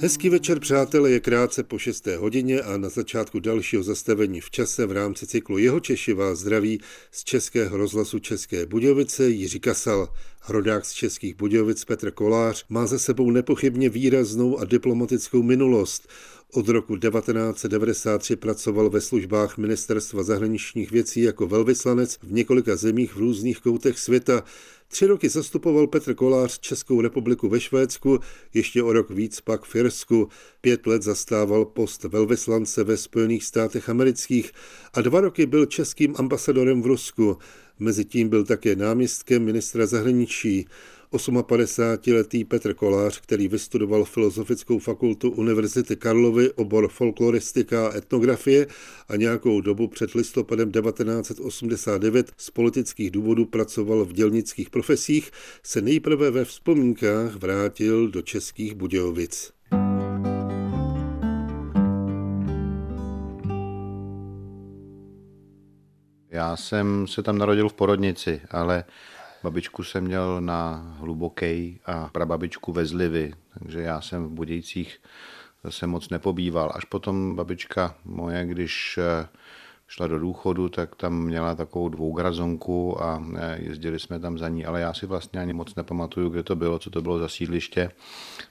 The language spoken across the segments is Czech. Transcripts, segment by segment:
Hezký večer, přátelé, je krátce po 6. hodině a na začátku dalšího zastavení v čase v rámci cyklu Jeho Češi vás zdraví z Českého rozhlasu České Budějovice Jiří Kasal. Rodák z Českých Budějovic Petr Kolář má za sebou nepochybně výraznou a diplomatickou minulost. Od roku 1993 pracoval ve službách Ministerstva zahraničních věcí jako velvyslanec v několika zemích v různých koutech světa. Tři roky zastupoval Petr Kolář Českou republiku ve Švédsku, ještě o rok víc pak v Irsku. Pět let zastával post velvyslance ve Spojených státech amerických a dva roky byl českým ambasadorem v Rusku. Mezitím byl také náměstkem ministra zahraničí. 58-letý Petr Kolář, který vystudoval Filozofickou fakultu Univerzity Karlovy, obor folkloristika a etnografie a nějakou dobu před listopadem 1989 z politických důvodů pracoval v dělnických profesích, se nejprve ve vzpomínkách vrátil do Českých Budějovic. Já jsem se tam narodil v porodnici, ale Babičku jsem měl na Hlubokej a prababičku ve Zlivy, takže já jsem v Budějcích zase moc nepobýval. Až potom babička moje, když eh, šla do důchodu, tak tam měla takovou dvougrazonku a eh, jezdili jsme tam za ní, ale já si vlastně ani moc nepamatuju, kde to bylo, co to bylo za sídliště,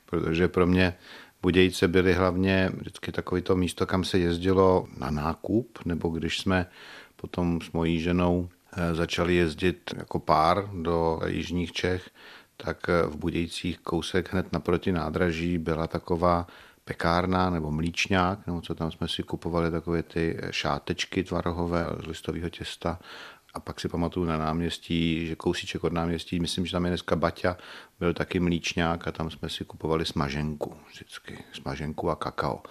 protože pro mě Budějce byly hlavně vždycky takový to místo, kam se jezdilo na nákup, nebo když jsme potom s mojí ženou Eh, začali jezdit jako pár do jižních Čech, tak eh, v Budějcích kousek hned naproti nádraží byla taková pekárna nebo mlíčňák, nebo co tam jsme si kupovali, takové ty šátečky tvarohové z listového těsta a pak si pamatuju na náměstí, že kousíček od náměstí, myslím, že tam je dneska Baťa, byl taky mlíčňák a tam jsme si kupovali smaženku, vždycky smaženku a kakao.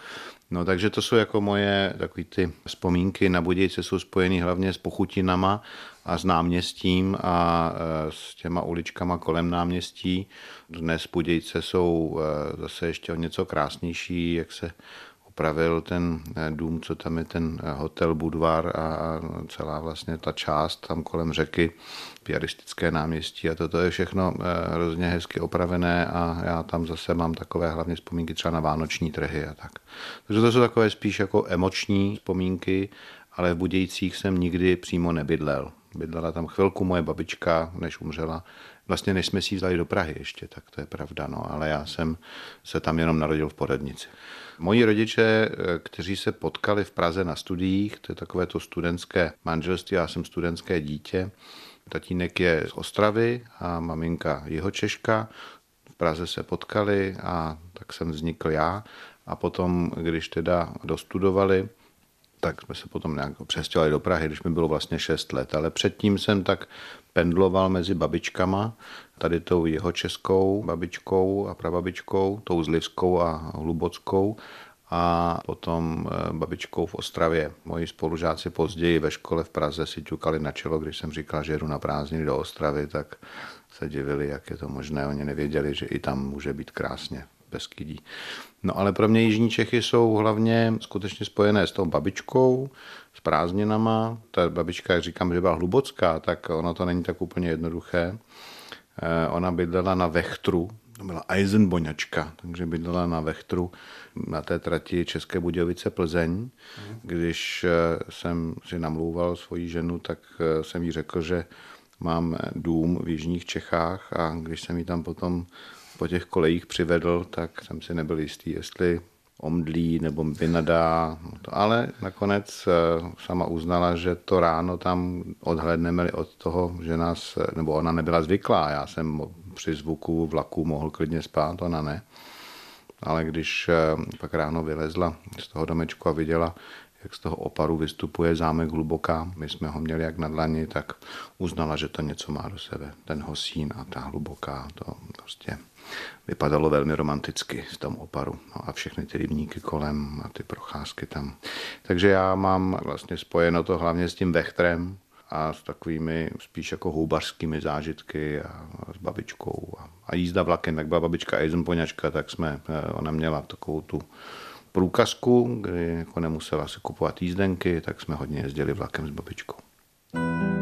No takže to jsou jako moje takové ty vzpomínky na Budějce jsou spojený hlavně s pochutinama a s náměstím a e, s těma uličkama kolem náměstí. Dnes Budějce jsou e, zase ještě o něco krásnější, jak se upravil ten eh, dům, co tam je ten eh, hotel Budvar a celá vlastně ta část tam kolem řeky, piaristické náměstí a toto je všechno eh, hrozně hezky opravené a já tam zase mám takové hlavně vzpomínky třeba na vánoční trhy a tak. Takže to jsou takové spíš jako emoční vzpomínky, ale v Budějcích jsem nikdy přímo nebydlel. Bydlela tam chvilku moje babička, než umřela. Vlastně než jsme si ji vzali do Prahy ještě, tak to je pravda, no, ale já jsem se tam jenom narodil v poradnici. Moji rodiče, eh, kteří se potkali v Praze na studiích, to je takové to studentské manželství, já jsem studentské dítě, tatínek je z Ostravy a maminka jeho Češka. V Praze se potkali a tak jsem vznikl já. A potom, když teda dostudovali, tak jsme se potom nějak přestěhovali do Prahy, když mi bylo vlastně 6 let. Ale předtím jsem tak pendloval mezi babičkama, tady tou jeho českou babičkou a prababičkou, tou zlivskou a hlubockou a potom eh, babičkou v Ostravě. Moji spolužáci později ve škole v Praze si ťukali na čelo, když jsem říkal, že jdu na prázdniny do Ostravy, tak se divili, jak je to možné. Oni nevěděli, že i tam může být krásně Beskydí. No ale pro mě Jižní Čechy jsou hlavně skutečně spojené s tou babičkou, s prázdninama. Ta babička, jak říkám, že byla hlubocká, tak ono to není tak úplně jednoduché. Eh, ona bydlela na Vechtru, to byla Eisenboňačka, takže bydlela na Vechtru na té trati České Budějovice Plzeň. Když eh, jsem si namlouval svoji ženu, tak eh, jsem jí řekl, že mám dům v Jižních Čechách a když jsem ji tam potom po těch kolejích přivedl, tak jsem si nebyl jistý, jestli omdlí nebo vynadá. Ale nakonec eh, sama uznala, že to ráno tam odhledneme od toho, že nás, nebo ona nebyla zvyklá. Já jsem při zvuku vlaku mohl klidně spát, ona ne. Ale když eh, pak ráno vylezla z toho domečku a viděla, jak z toho oparu vystupuje zámek hluboká, my jsme ho měli jak na dlani, tak uznala, že to něco má do sebe. Ten hosín a ta hluboká, to prostě vypadalo velmi romanticky v tom oparu. No a všechny ty rybníky kolem a ty procházky tam. Takže já mám vlastně spojeno to hlavně s tím vechtrem a s takovými spíš jako houbařskými zážitky a, s babičkou. A, a jízda vlakem, jak byla babička Eisenpoňačka, tak jsme, eh, ona měla takovou tu průkazku, kdy jako nemusela si kupovat jízdenky, tak jsme hodně jezdili vlakem s babičkou. jste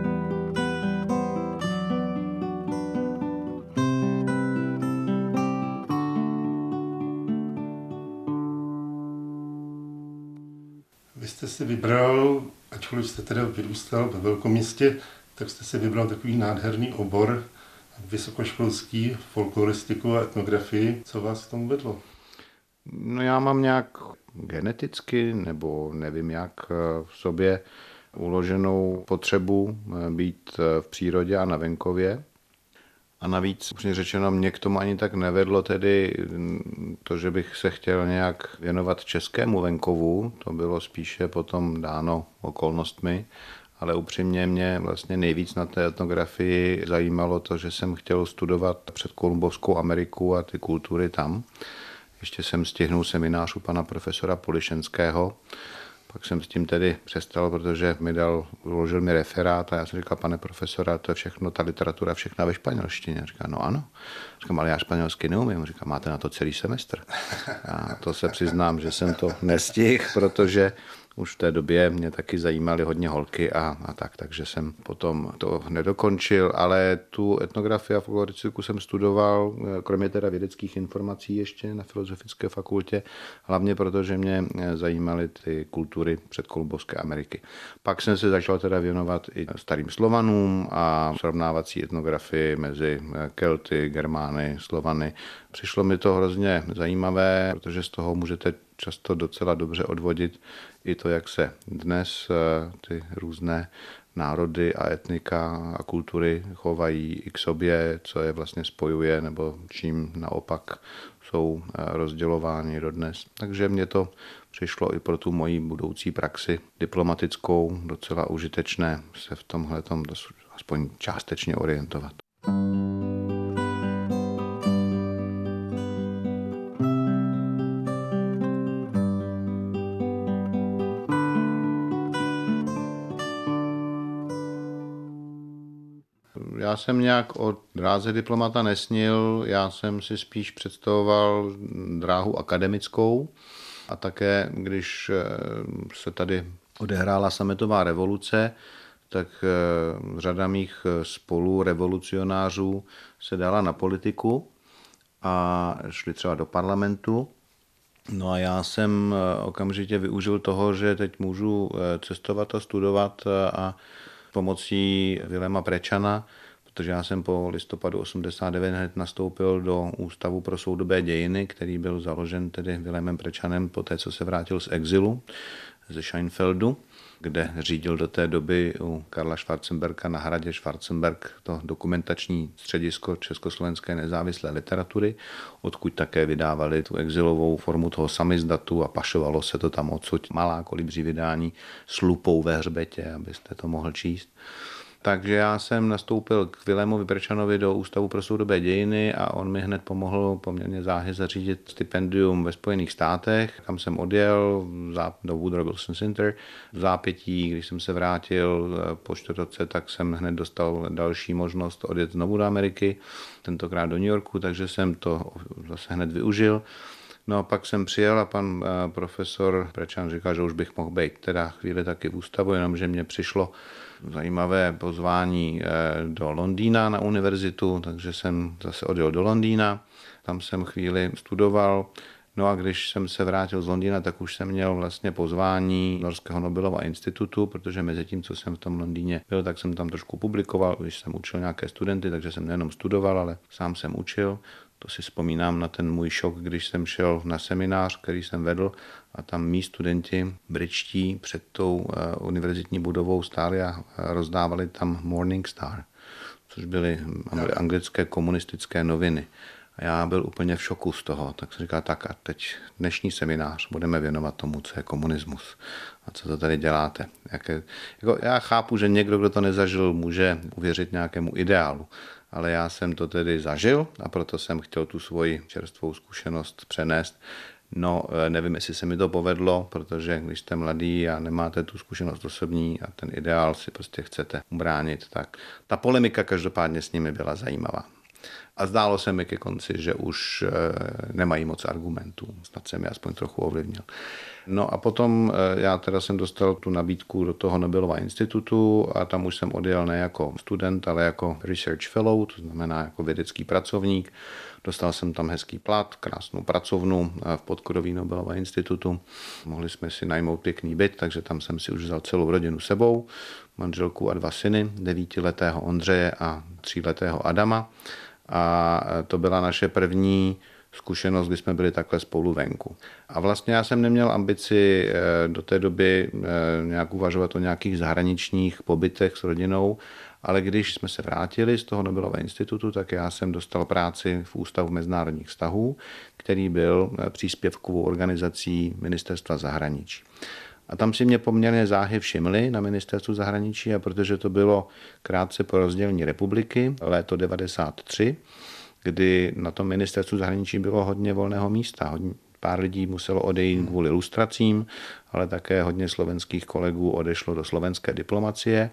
si vybral, ačkoliv jste teda vyrůstal ve velkom městě, tak jste si vybral takový nádherný obor, vysokoškolský, folkloristiku a etnografii. Co vás k tomu vedlo? No já mám nějak geneticky, nebo nevím jak eh, v sobě uloženou potřebu eh, být eh, v přírodě a na venkově. A navíc, už řečeno, mě k tomu ani tak nevedlo tedy to, že bych se chtěl nějak věnovat českému venkovu, to bylo spíše potom dáno okolnostmi, ale upřímně mě vlastně nejvíc na té etnografii zajímalo to, že jsem chtěl studovat před Kolumbovskou Ameriku a ty kultury tam. Ještě jsem stihnul seminář u pana profesora Polišenského, pak jsem s tím tedy přestal, protože mi dal, uložil mi referát a já jsem říkal, pane profesora, to je všechno, ta literatura všechna ve španělštině. Říká, no ano. Říkám, ale já španělsky neumím. Říká, máte na to celý semestr. A to se přiznám, že jsem to nestihl, protože už v té době mě taky zajímaly hodně holky a, a tak, takže jsem potom to nedokončil, ale tu etnografii a folkloristiku jsem studoval, kromě teda vědeckých informací ještě na Filozofické fakultě, hlavně proto, že mě zajímaly ty kultury předkolubovské Ameriky. Pak jsem se začal teda věnovat i starým Slovanům a srovnávací etnografii mezi Kelty, Germány, Slovany. Přišlo mi to hrozně zajímavé, protože z toho můžete často docela dobře odvodit i to, jak se dnes eh, ty různé národy a etnika a kultury chovají i k sobě, co je vlastně spojuje, nebo čím naopak jsou eh, rozdělováni dodnes. Takže mě to přišlo i pro tu moji budoucí praxi diplomatickou docela užitečné se v tomhle aspoň částečně orientovat. Já jsem nějak o dráze diplomata nesnil, já jsem si spíš představoval dráhu akademickou a také, když eh, se tady odehrála sametová revoluce, tak eh, řada mých eh, spolurevolucionářů se dala na politiku a šli třeba do parlamentu. No a já jsem okamžitě využil toho, že teď můžu cestovat a studovat a pomocí Vilema Prečana protože já jsem po listopadu 89 hned nastoupil do Ústavu pro soudobé dějiny, který byl založen tedy Vilémem Prečanem po té, co se vrátil z exilu ze Scheinfeldu, kde řídil do té doby u Karla Schwarzenberga na hradě Schwarzenberg to dokumentační středisko československé nezávislé literatury, odkud také vydávali tu exilovou formu toho samizdatu a pašovalo se to tam odsud malá kolibří vydání s lupou ve hřbetě, abyste to mohl číst. Takže já jsem nastoupil k Vilému Brčanovi do Ústavu pro soudobé dějiny a on mi hned pomohl poměrně záhy zařídit stipendium ve Spojených státech, kam jsem odjel do Woodrow Wilson Center. V zápětí, když jsem se vrátil eh, po čtvrtoce, tak jsem hned dostal další možnost odjet znovu do Ameriky, tentokrát do New Yorku, takže jsem to zase hned využil. No a pak jsem přijel a pan eh, profesor Prečan říkal, že už bych mohl být teda chvíli taky v ústavu, jenomže mě přišlo zajímavé pozvání eh, do Londýna na univerzitu, takže jsem zase odjel do Londýna, tam jsem chvíli studoval. No a když jsem se vrátil z Londýna, tak už jsem měl vlastně pozvání Norského Nobelova institutu, protože mezi tím, co jsem v tom Londýně byl, tak jsem tam trošku publikoval, když jsem učil nějaké studenty, takže jsem nejenom studoval, ale sám jsem učil. To si vzpomínám na ten můj šok, když jsem šel na seminář, který jsem vedl a tam mý studenti britští před tou eh, univerzitní budovou stáli a rozdávali tam Morning Star, což byly anglické komunistické noviny. A já byl úplně v šoku z toho. Tak jsem říkal, tak a teď dnešní seminář budeme věnovat tomu, co je komunismus a co to tady děláte. Jaké, jako já chápu, že někdo, kdo to nezažil, může uvěřit nějakému ideálu, ale já jsem to tedy zažil a proto jsem chtěl tu svoji čerstvou zkušenost přenést. No, eh, nevím, jestli se mi to povedlo, protože když jste mladý a nemáte tu zkušenost osobní a ten ideál si prostě chcete ubránit, tak ta polemika každopádně s nimi byla zajímavá. A zdálo se mi ke konci, že už eh, nemají moc argumentů. Snad jsem je aspoň trochu ovlivnil. No a potom eh, já teda jsem dostal tu nabídku do toho Nobelova institutu a tam už jsem odjel ne jako student, ale jako research fellow, to znamená jako vědecký pracovník. Dostal jsem tam hezký plat, krásnou pracovnu v podkorový Nobelova institutu. Mohli jsme si najmout pěkný byt, takže tam jsem si už vzal celou rodinu sebou, manželku a dva syny, devítiletého Ondřeje a tříletého Adama. A to byla naše první zkušenost, kdy jsme byli takhle spolu venku. A vlastně já jsem neměl ambici eh, do té doby eh, nějak uvažovat o nějakých zahraničních pobytech s rodinou, ale když jsme se vrátili z toho Nobelova institutu, tak já jsem dostal práci v Ústavu mezinárodních vztahů, který byl příspěvkovou organizací Ministerstva zahraničí. A tam si mě poměrně záhy všimli na ministerstvu zahraničí a protože to bylo krátce po rozdělení republiky, léto 93, kdy na tom ministerstvu zahraničí bylo hodně volného místa. Hodně, pár lidí muselo odejít kvůli ilustracím, ale také hodně slovenských kolegů odešlo do slovenské diplomacie.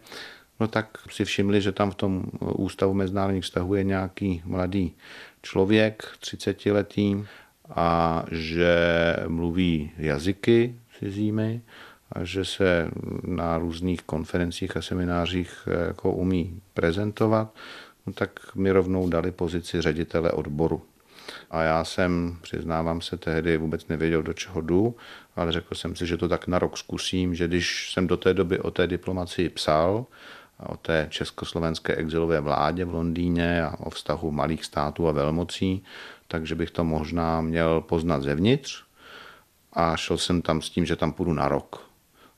No tak si všimli, že tam v tom ústavu mezinárodních vztahů je nějaký mladý člověk, 30 letý, a že mluví jazyky cizími a že se na různých konferencích a seminářích jako umí prezentovat no tak mi rovnou dali pozici ředitele odboru. A já jsem, přiznávám se, tehdy vůbec nevěděl, do čeho jdu, ale řekl jsem si, že to tak na rok zkusím, že když jsem do té doby o té diplomaci psal, o té československé exilové vládě v Londýně a o vztahu malých států a velmocí, takže bych to možná měl poznat zevnitř. A šel jsem tam s tím, že tam půjdu na rok.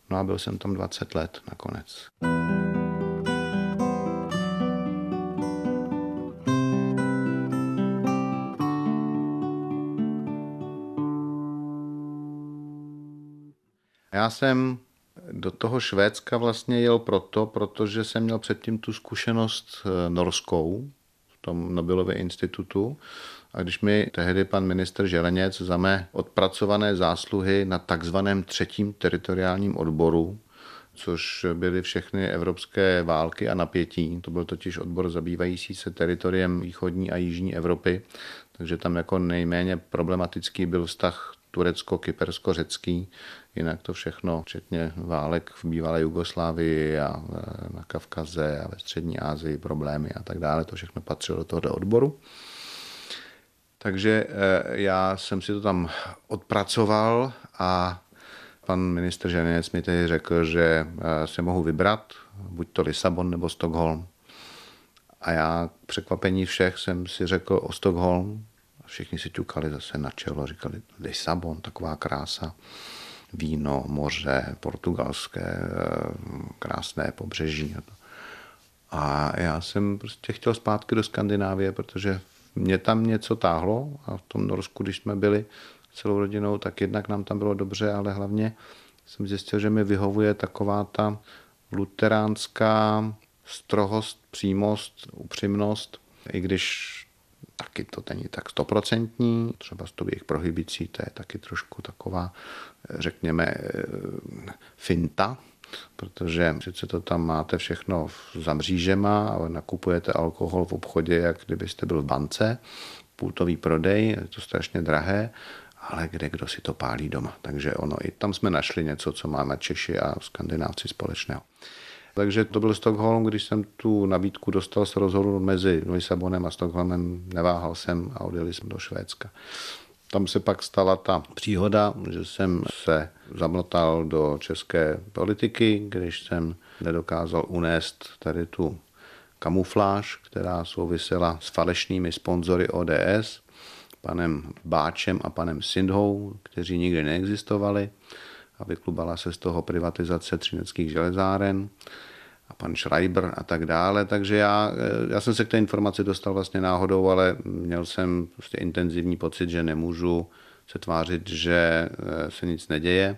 No a byl jsem tam 20 let nakonec. Já jsem do toho Švédska vlastně jel proto, protože jsem měl předtím tu zkušenost eh, norskou v tom Nobelově institutu. A když mi tehdy pan minister Želeněc za mé odpracované zásluhy na takzvaném třetím teritoriálním odboru, což byly všechny evropské války a napětí. To byl totiž odbor zabývající se teritoriem východní a jižní Evropy, takže tam jako nejméně problematický byl vztah turecko-kypersko-řecký, jinak to všechno, včetně válek v bývalé Jugoslávii a na Kavkaze a ve střední Asii problémy a tak dále, to všechno patřilo do tohoto odboru. Takže eh, já jsem si to tam odpracoval a pan ministr Ženec mi tedy řekl, že eh, se mohu vybrat, buď to Lisabon nebo Stockholm. A já překvapení všech jsem si řekl o Stockholm, Všichni si ťukali zase na čelo, říkali Lisabon, taková krása, víno, moře, portugalské, eh, krásné pobřeží. A já jsem prostě chtěl zpátky do Skandinávie, protože mě tam něco táhlo a v tom Norsku, když jsme byli celou rodinou, tak jednak nám tam bylo dobře, ale hlavně jsem zjistil, že mi vyhovuje taková ta luteránská strohost, přímost, upřímnost, i když taky to není tak stoprocentní, třeba s tou jejich prohybicí, to je taky trošku taková, řekněme, finta, protože sice to tam máte všechno za mřížema, ale nakupujete alkohol v obchodě, jak kdybyste byl v bance, pultový prodej, je to strašně drahé, ale kde kdo si to pálí doma. Takže ono, i tam jsme našli něco, co máme Češi a Skandinávci společného. Takže to byl Stockholm, když jsem tu nabídku dostal, se rozhodl mezi Lisabonem a Stockholmem, neváhal jsem a odjeli jsme do Švédska. Tam se pak stala ta příhoda, že jsem se zamlotal do české politiky, když jsem nedokázal unést tady tu kamufláž, která souvisela s falešnými sponzory ODS, panem Báčem a panem Sindhou, kteří nikdy neexistovali. A vyklubala se z toho privatizace třineckých železáren a pan Schreiber a tak dále. Takže já, já jsem se k té informaci dostal vlastně náhodou, ale měl jsem prostě intenzivní pocit, že nemůžu se tvářit, že eh, se nic neděje.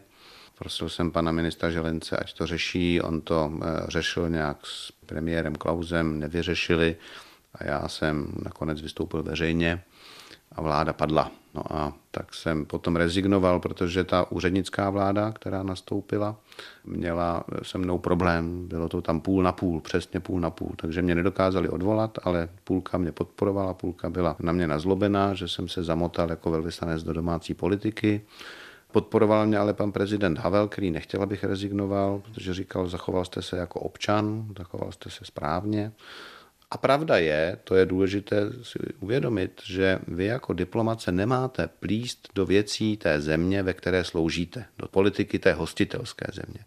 Prosil jsem pana ministra Želence, ať to řeší. On to eh, řešil nějak s premiérem Klausem, nevyřešili a já jsem nakonec vystoupil veřejně a vláda padla. No a tak jsem potom rezignoval, protože ta úřednická vláda, která nastoupila, měla se mnou problém. Bylo to tam půl na půl, přesně půl na půl. Takže mě nedokázali odvolat, ale půlka mě podporovala, půlka byla na mě nazlobená, že jsem se zamotal jako velvyslanec do domácí politiky. Podporoval mě ale pan prezident Havel, který nechtěl, abych rezignoval, protože říkal, zachoval jste se jako občan, zachoval jste se správně. A pravda je, to je důležité si uvědomit, že vy jako diplomat nemáte plíst do věcí té země, ve které sloužíte, do politiky té hostitelské země.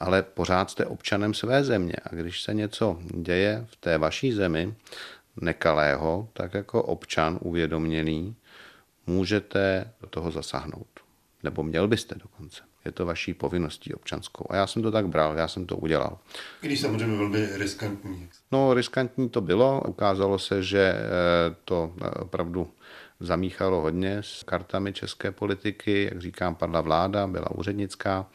Ale pořád jste občanem své země a když se něco děje v té vaší zemi nekalého, tak jako občan uvědoměný můžete do toho zasáhnout. Nebo měl byste dokonce. Je to vaší povinností občanskou. A já jsem to tak bral, já jsem to udělal. Když samozřejmě velmi riskantní. No, riskantní to bylo. Ukázalo se, že eh, to eh, opravdu zamíchalo hodně s kartami české politiky. Jak říkám, padla vláda, byla úřednická.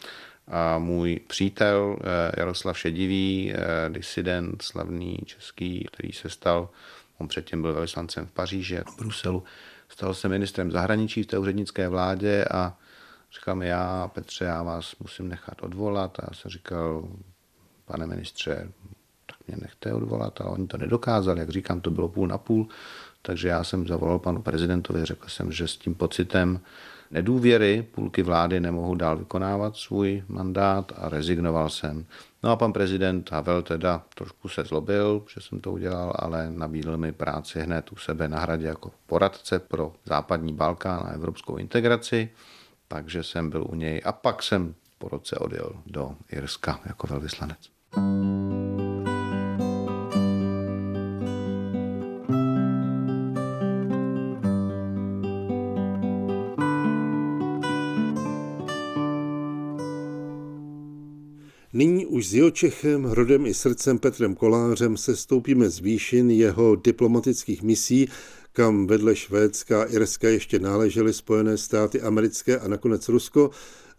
A můj přítel eh, Jaroslav Šedivý, disident slavný český, který se stal, on předtím byl velvyslancem v Paříži, v Bruselu, stal se ministrem zahraničí v té úřednické vládě a Říkal mi, já, Petře, já vás musím nechat odvolat. A já jsem říkal, pane ministře, tak mě nechte odvolat. A oni to nedokázali, jak říkám, to bylo půl na půl. Takže já jsem zavolal panu prezidentovi, řekl jsem, že s tím pocitem nedůvěry půlky vlády nemohu dál vykonávat svůj mandát a rezignoval jsem. No a pan prezident Havel teda trošku se zlobil, že jsem to udělal, ale nabídl mi práci hned u sebe na hradě jako poradce pro západní Balkán a evropskou integraci takže jsem byl u něj a pak jsem po roce odjel do Irska jako velvyslanec. Nyní už s Jočechem, rodem i srdcem Petrem Kolářem se stoupíme z výšin jeho diplomatických misí kam vedle Švédska a Irska ještě náležely Spojené státy americké a nakonec Rusko,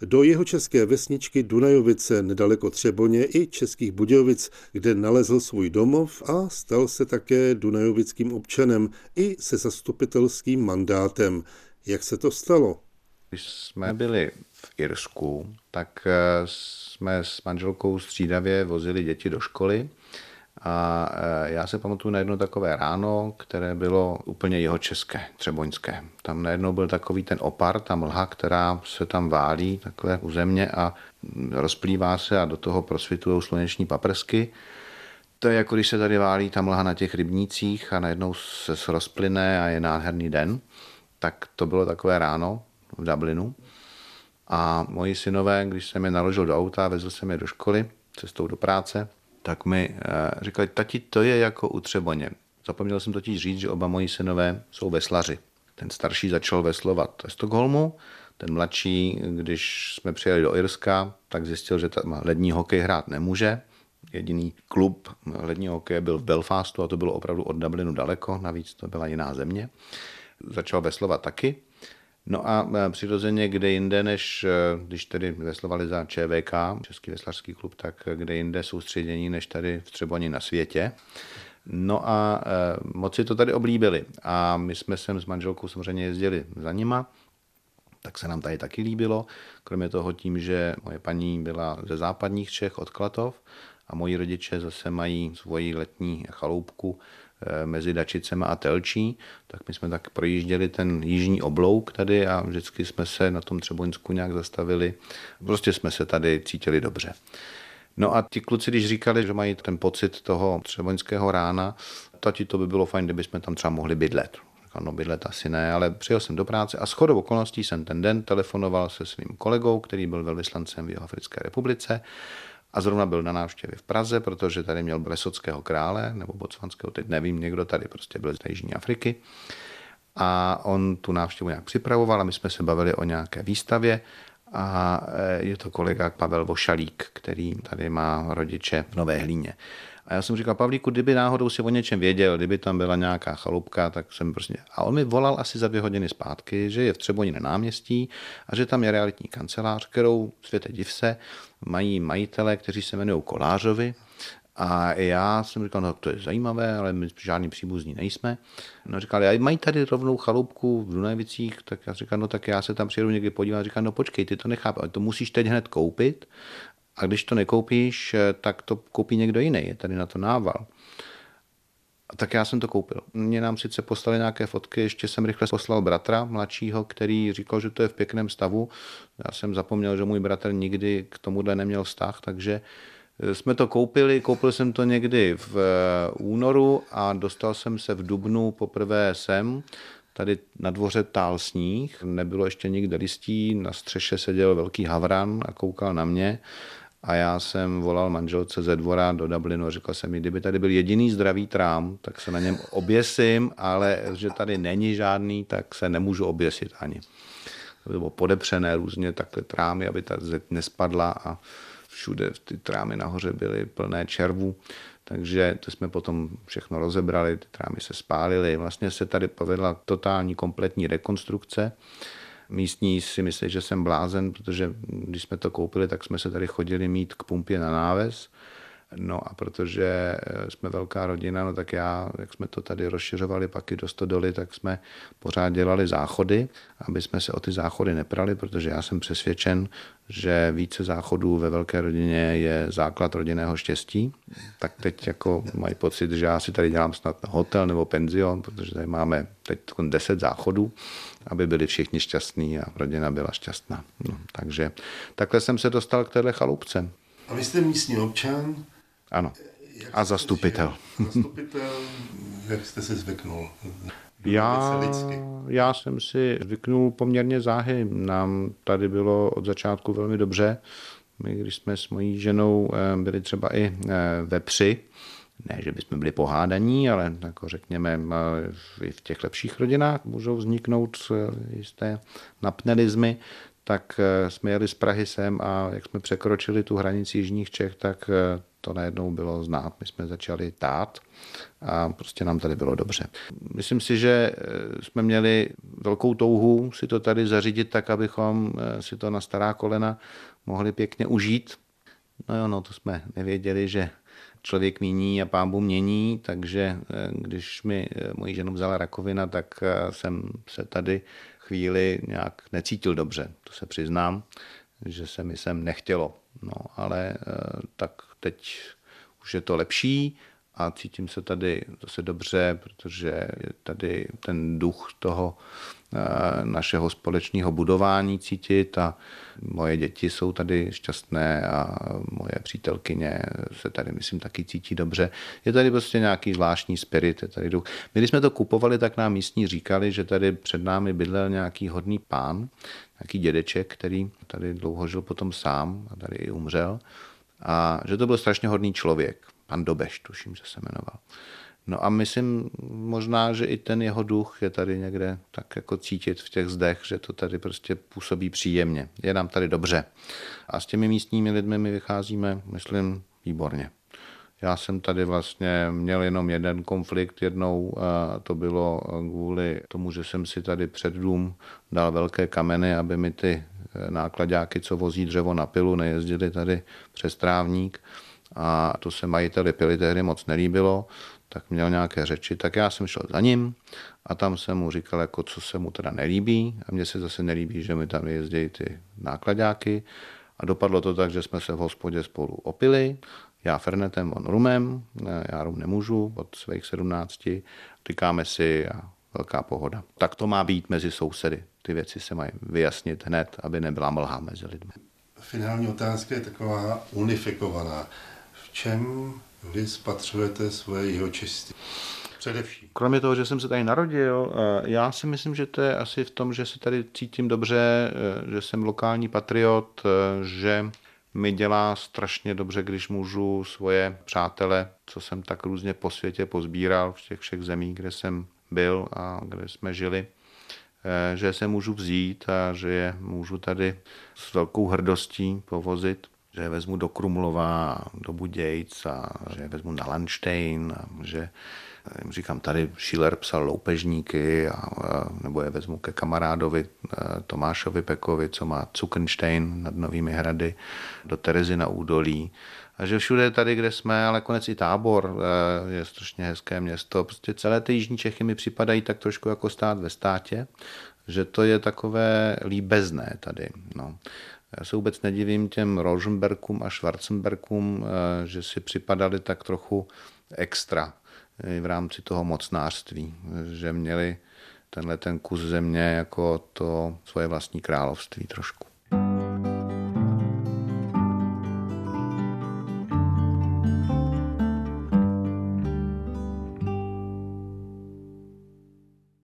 do jeho české vesničky Dunajovice nedaleko Třeboně i Českých Budějovic, kde nalezl svůj domov a stal se také dunajovickým občanem i se zastupitelským mandátem. Jak se to stalo? Když jsme byli v Irsku, tak eh, jsme s manželkou střídavě vozili děti do školy a e, já se pamatuju na jedno takové ráno, které bylo úplně jeho české, třeboňské. Tam najednou byl takový ten opar, ta mlha, která se tam válí takhle u země a rozplývá se a do toho prosvitují sluneční paprsky. To je jako když se tady válí ta mlha na těch rybnících a najednou se rozplyne a je nádherný den. Tak to bylo takové ráno v Dublinu. A moji synové, když jsem je naložil do auta, vezl jsem je do školy cestou do práce, tak mi eh, říkali, tati, to je jako u Třeboně. Zapomněl jsem totiž říct, že oba moji synové jsou veslaři. Ten starší začal veslovat ve Stockholmu, ten mladší, když jsme přijeli do Irska, tak zjistil, že tam lední hokej hrát nemůže. Jediný klub ledního hokeje byl v Belfastu a to bylo opravdu od Dublinu daleko, navíc to byla jiná země. Začal veslovat taky No a e, přirozeně kde jinde, než e, když tedy veslovali za ČVK, Český veslařský klub, tak kde jinde soustředění, než tady v Třeboni na světě. No a e, moc si to tady oblíbili. A my jsme sem s manželkou samozřejmě jezdili za nima, tak se nám tady taky líbilo. Kromě toho tím, že moje paní byla ze západních Čech od Klatov a moji rodiče zase mají svoji letní chaloupku mezi Dačicem a Telčí, tak my jsme tak projížděli ten jižní oblouk tady a vždycky jsme se na tom Třeboňsku nějak zastavili. Prostě jsme se tady cítili dobře. No a ti kluci, když říkali, že mají ten pocit toho třeboňského rána, tati to by bylo fajn, kdyby jsme tam třeba mohli bydlet. Říkal, no bydlet asi ne, ale přijel jsem do práce a shodou okolností jsem ten den telefonoval se svým kolegou, který byl velvyslancem v Jihoafrické republice a zrovna byl na návštěvě v Praze, protože tady měl Blesockého krále, nebo Botswanského, teď nevím, někdo tady prostě byl z Jižní Afriky. A on tu návštěvu nějak připravoval a my jsme se bavili o nějaké výstavě a e, je to kolega Pavel Vošalík, který tady má rodiče v Nové Hlíně. A já jsem říkal, Pavlíku, kdyby náhodou si o něčem věděl, kdyby tam byla nějaká chalupka, tak jsem prostě... A on mi volal asi za dvě hodiny zpátky, že je v Třeboni na náměstí a že tam je realitní kancelář, kterou, světe div se, mají majitele, kteří se jmenují Kolářovi A já jsem říkal, no to je zajímavé, ale my žádný příbuzní nejsme. No říkali, mají tady rovnou chalupku v Dunajvicích, tak já říkal, no tak já se tam přijedu někdy podívat. Říkal, no počkej, ty to nechápeš, to musíš teď hned koupit a když to nekoupíš, tak to koupí někdo jiný, je tady na to nával. Tak já jsem to koupil. Mě nám sice poslali nějaké fotky, ještě jsem rychle poslal bratra mladšího, který říkal, že to je v pěkném stavu. Já jsem zapomněl, že můj bratr nikdy k tomuhle neměl vztah, takže eh, jsme to koupili, koupil jsem to někdy v eh, únoru a dostal jsem se v Dubnu poprvé sem. Tady na dvoře tál sníh, nebylo ještě nikde listí, na střeše seděl velký havran a koukal na mě a já jsem volal manželce ze dvora do Dublinu a říkal jsem mi, kdyby tady byl jediný zdravý trám, tak se na něm oběsím, ale že tady není žádný, tak se nemůžu oběsit ani. To bylo podepřené různě takhle trámy, aby ta zeď nespadla a všude ty trámy nahoře byly plné červů. Takže to jsme potom všechno rozebrali, ty trámy se spálily. Vlastně se tady povedla totální kompletní rekonstrukce Místní si myslí, že jsem blázen, protože když jsme to koupili, tak jsme se tady chodili mít k pumpě na náves. No a protože eh, jsme velká rodina, no tak já, jak jsme to tady rozšiřovali pak i do stodoly, tak jsme pořád dělali záchody, aby jsme se o ty záchody neprali, protože já jsem přesvědčen, že více záchodů ve velké rodině je základ rodinného štěstí. Tak teď jako mají pocit, že já si tady dělám snad hotel nebo penzion, protože tady máme teď 10 záchodů, aby byli všichni šťastní a rodina byla šťastná. No, takže takhle jsem se dostal k téhle chalupce. A vy jste místní občan? Ano. A zastupitel. Zastupitel, jak jste si zvyknul? Já, já jsem si zvyknul poměrně záhy. Nám tady bylo od začátku velmi dobře. My, když jsme s mojí ženou eh, byli třeba i eh, ve při, ne, že bychom byli pohádaní, ale jako řekněme, eh, i v těch lepších rodinách můžou vzniknout jisté napnelizmy, tak jsme jeli z Prahy sem a jak jsme překročili tu hranici Jižních Čech, tak to najednou bylo znát. My jsme začali tát a prostě nám tady bylo dobře. Myslím si, že eh, jsme měli velkou touhu si to tady zařídit tak, abychom eh, si to na stará kolena mohli pěkně užít. No jo, no to jsme nevěděli, že člověk mění a pámbu mění, takže eh, když mi mojí ženu vzala rakovina, tak jsem se tady chvíli nějak necítil dobře, to se přiznám, že se mi sem nechtělo. No, ale tak teď už je to lepší a cítím se tady zase dobře, protože je tady ten duch toho eh, našeho společného budování cítit a moje děti jsou tady šťastné a moje přítelkyně se tady, myslím, taky cítí dobře. Je tady prostě nějaký zvláštní spirit, je tady duch. My, když jsme to kupovali, tak nám místní říkali, že tady před námi bydlel nějaký hodný pán, nějaký dědeček, který tady dlouho žil potom sám a tady i umřel a že to byl strašně hodný člověk. Pan Dobeš, tuším, že se jmenoval. No a myslím možná, že i ten jeho duch je tady někde tak jako cítit v těch zdech, že to tady prostě působí příjemně. Je nám tady dobře. A s těmi místními lidmi my vycházíme, myslím, výborně. Já jsem tady vlastně měl jenom jeden konflikt jednou, a to bylo kvůli tomu, že jsem si tady před dům dal velké kameny, aby mi ty nákladáky, co vozí dřevo na pilu, nejezdili tady přes trávník. A to se majiteli pily tehdy moc nelíbilo, tak měl nějaké řeči, tak já jsem šel za ním a tam jsem mu říkal, jako co se mu teda nelíbí. A mně se zase nelíbí, že mi tam jezdí ty nákladáky. A dopadlo to tak, že jsme se v hospodě spolu opili, já fernetem, on rumem, já rum nemůžu od svých sedmnácti, říkáme si a velká pohoda. Tak to má být mezi sousedy. Ty věci se mají vyjasnit hned, aby nebyla mlha mezi lidmi. Finální otázka je taková unifikovaná. V čem vy spatřujete svoje jeho čistí? Především. Kromě toho, že jsem se tady narodil, já si myslím, že to je asi v tom, že se tady cítím dobře, eh, že jsem lokální patriot, eh, že mi dělá strašně dobře, když můžu svoje přátele, co jsem tak různě po světě pozbíral v těch všech zemích, kde jsem byl a kde jsme žili, eh, že se můžu vzít a že je můžu tady s velkou hrdostí povozit, že je vezmu do Krumlova, do Budějc a že je vezmu na Landstein a že jim říkám, tady Schiller psal loupežníky, a, nebo je vezmu ke kamarádovi eh, Tomášovi Pekovi, co má Zuckenstein nad Novými hrady, do Terezy na údolí a že všude tady, kde jsme, ale konec i tábor eh, je strašně hezké město. Prostě celé ty jižní Čechy mi připadají tak trošku jako stát ve státě, že to je takové líbezné tady. No. Já se vůbec nedivím těm Rosenbergům a Schwarzenbergům, eh, že si připadali tak trochu extra v rámci toho mocnářství, že měli tenhle ten kus země jako to svoje vlastní království trošku.